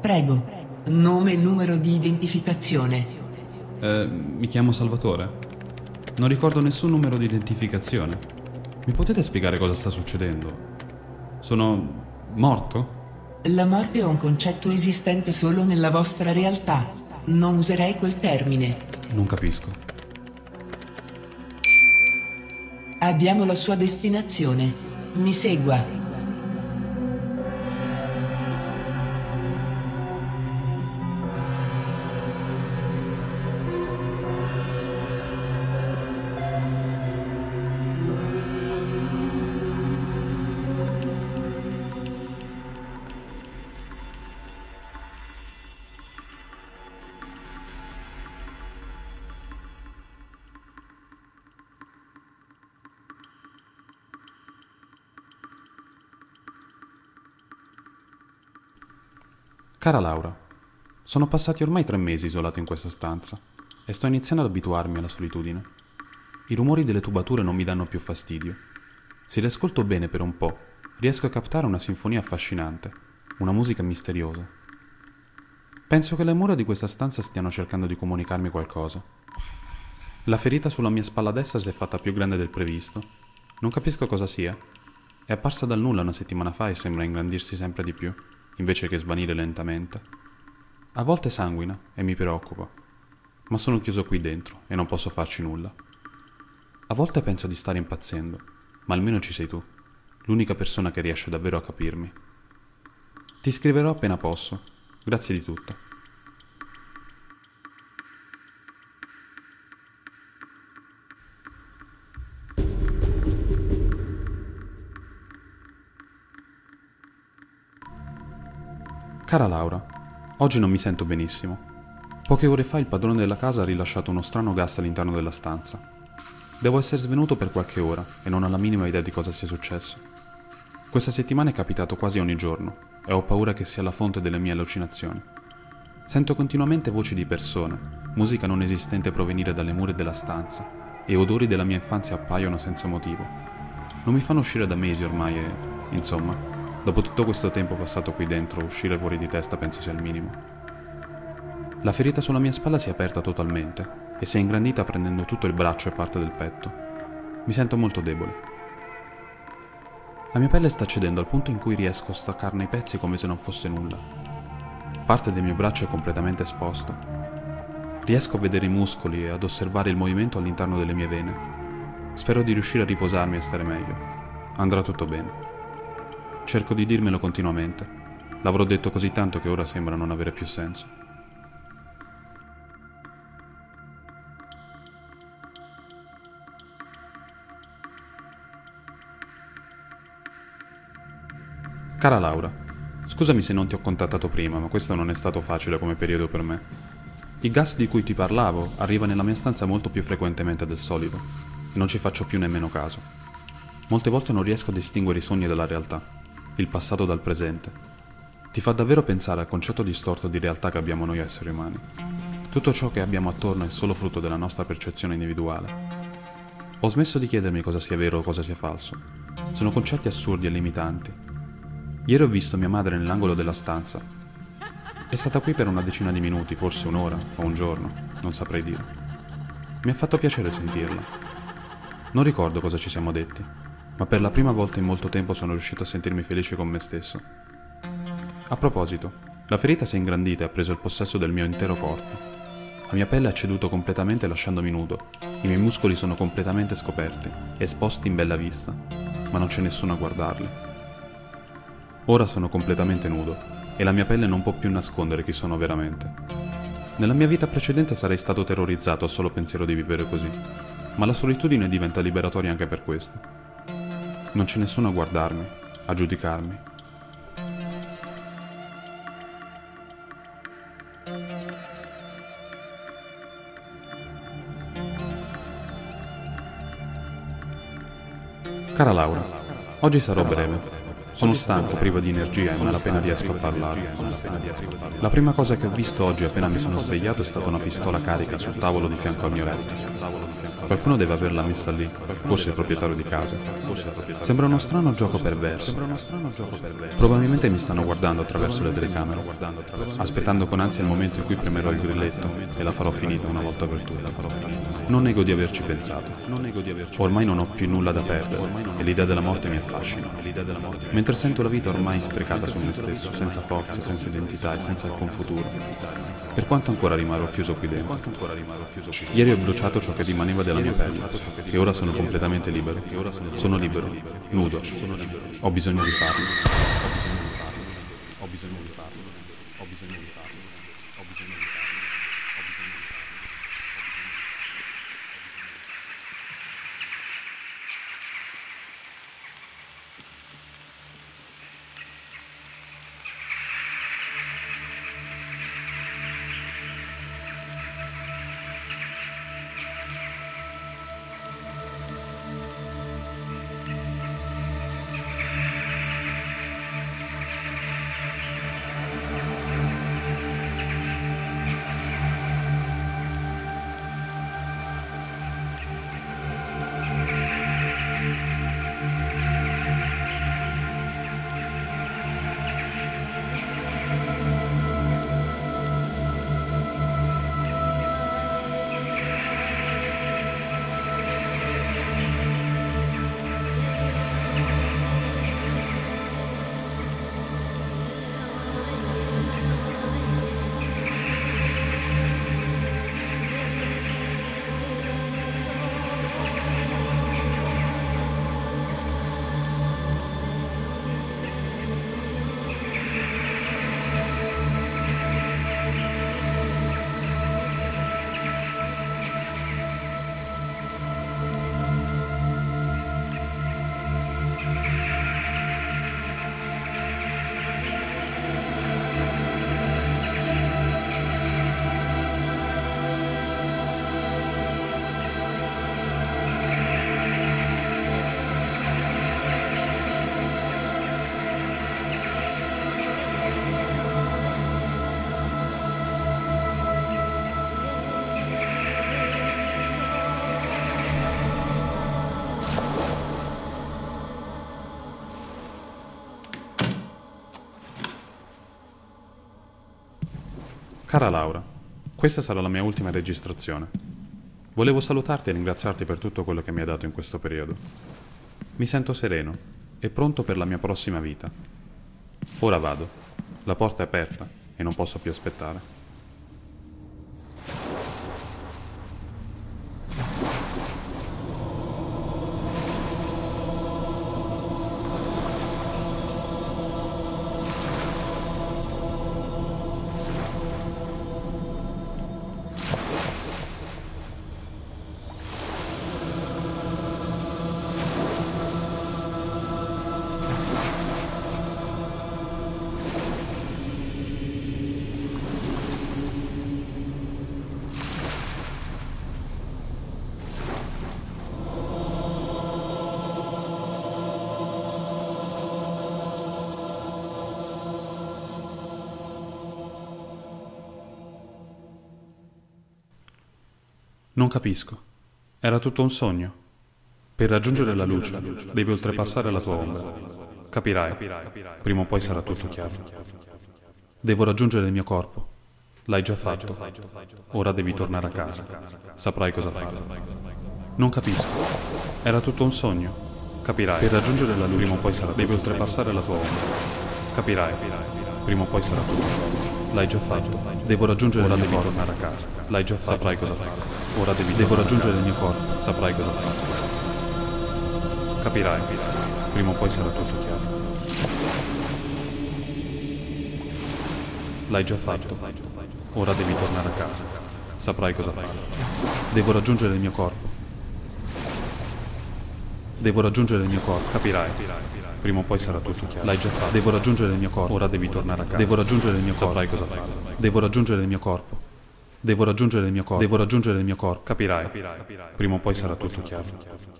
Prego. Nome e numero di identificazione. Eh, mi chiamo Salvatore. Non ricordo nessun numero di identificazione. Mi potete spiegare cosa sta succedendo? Sono morto? La morte è un concetto esistente solo nella vostra realtà. Non userei quel termine. Non capisco. Abbiamo la sua destinazione. Mi segua. Cara Laura, sono passati ormai tre mesi isolato in questa stanza e sto iniziando ad abituarmi alla solitudine. I rumori delle tubature non mi danno più fastidio. Se li ascolto bene per un po', riesco a captare una sinfonia affascinante, una musica misteriosa. Penso che le mura di questa stanza stiano cercando di comunicarmi qualcosa. La ferita sulla mia spalla destra si è fatta più grande del previsto. Non capisco cosa sia. È apparsa dal nulla una settimana fa e sembra ingrandirsi sempre di più invece che svanire lentamente. A volte sanguina e mi preoccupa, ma sono chiuso qui dentro e non posso farci nulla. A volte penso di stare impazzendo, ma almeno ci sei tu, l'unica persona che riesce davvero a capirmi. Ti scriverò appena posso. Grazie di tutto. Cara Laura, oggi non mi sento benissimo. Poche ore fa il padrone della casa ha rilasciato uno strano gas all'interno della stanza. Devo essere svenuto per qualche ora e non ho la minima idea di cosa sia successo. Questa settimana è capitato quasi ogni giorno e ho paura che sia la fonte delle mie allucinazioni. Sento continuamente voci di persone, musica non esistente provenire dalle mura della stanza e odori della mia infanzia appaiono senza motivo. Non mi fanno uscire da mesi ormai e, insomma, Dopo tutto questo tempo passato qui dentro, uscire fuori di testa penso sia il minimo. La ferita sulla mia spalla si è aperta totalmente e si è ingrandita prendendo tutto il braccio e parte del petto. Mi sento molto debole. La mia pelle sta cedendo al punto in cui riesco a staccarne i pezzi come se non fosse nulla. Parte del mio braccio è completamente esposto. Riesco a vedere i muscoli e ad osservare il movimento all'interno delle mie vene. Spero di riuscire a riposarmi e stare meglio. Andrà tutto bene. Cerco di dirmelo continuamente. L'avrò detto così tanto che ora sembra non avere più senso. Cara Laura, scusami se non ti ho contattato prima, ma questo non è stato facile come periodo per me. Il gas di cui ti parlavo arriva nella mia stanza molto più frequentemente del solito e non ci faccio più nemmeno caso. Molte volte non riesco a distinguere i sogni dalla realtà il passato dal presente. Ti fa davvero pensare al concetto distorto di realtà che abbiamo noi esseri umani. Tutto ciò che abbiamo attorno è solo frutto della nostra percezione individuale. Ho smesso di chiedermi cosa sia vero o cosa sia falso. Sono concetti assurdi e limitanti. Ieri ho visto mia madre nell'angolo della stanza. È stata qui per una decina di minuti, forse un'ora o un giorno, non saprei dire. Mi ha fatto piacere sentirla. Non ricordo cosa ci siamo detti, ma per la prima volta in molto tempo sono riuscito a sentirmi felice con me stesso. A proposito, la ferita si è ingrandita e ha preso il possesso del mio intero corpo. La mia pelle ha ceduto completamente lasciandomi nudo, i miei muscoli sono completamente scoperti, esposti in bella vista, ma non c'è nessuno a guardarli. Ora sono completamente nudo e la mia pelle non può più nascondere chi sono veramente. Nella mia vita precedente sarei stato terrorizzato al solo pensiero di vivere così, ma la solitudine diventa liberatoria anche per questo. Non c'è nessuno a guardarmi, a giudicarmi. Cara Laura, oggi sarò breve. Sono stanco, privo di energia e malapena riesco a parlare. La prima cosa che ho visto oggi appena mi sono svegliato è stata una pistola carica sul tavolo di fianco al mio letto. Qualcuno deve averla messa lì, forse il proprietario di casa. Sembra uno strano gioco perverso. Probabilmente mi stanno guardando attraverso le telecamere, aspettando con ansia il momento in cui premerò il grilletto e la farò finita una volta per tutte. Non nego di averci pensato. Ormai non ho più nulla da perdere e l'idea della morte mi affascina. Mentre sento la vita ormai sprecata su me stesso, senza forza, senza identità e senza alcun futuro. Per quanto ancora rimarrò chiuso qui dentro? Ieri ho bruciato ciò che rimaneva della mia pelle e ora sono completamente libero. Sono libero, nudo. Ho bisogno di farlo. Cara Laura, questa sarà la mia ultima registrazione. Volevo salutarti e ringraziarti per tutto quello che mi hai dato in questo periodo. Mi sento sereno e pronto per la mia prossima vita. Ora vado. La porta è aperta e non posso più aspettare. Non capisco. Era tutto un sogno. Per raggiungere la luce devi oltrepassare la tua ombra. Capirai. Prima o poi sarà tutto chiaro. Devo raggiungere il mio corpo. L'hai già fatto. Ora devi tornare a casa. Saprai cosa fare. Non capisco. Era tutto un sogno. Capirai. Per raggiungere la luce prima o poi sarà devi oltrepassare la tua ombra. Capirai. Prima o poi sarà tutto. L'hai già fatto. Devo raggiungere Ora devi tornare a casa. L'hai già fatto. Saprai cosa fare. Ora devi Devo raggiungere il mio corpo. Saprai cosa fare. Capirai. Prima o poi sarà tutto chiaro. L'hai già fatto. Ora devi tornare a casa. Saprai cosa fare. Devo raggiungere il mio corpo. Devo raggiungere il mio corpo. Capirai. Prima o poi sarà tutto chiaro. L'hai già fatto. Devo raggiungere il mio corpo. Ora devi tornare a casa. Devo raggiungere il mio corpo. Saprai cosa fare. Devo raggiungere il mio corpo. Devo raggiungere il mio corpo. Devo raggiungere il mio corpo. Capirai. Prima o poi sarà tutto chiaro.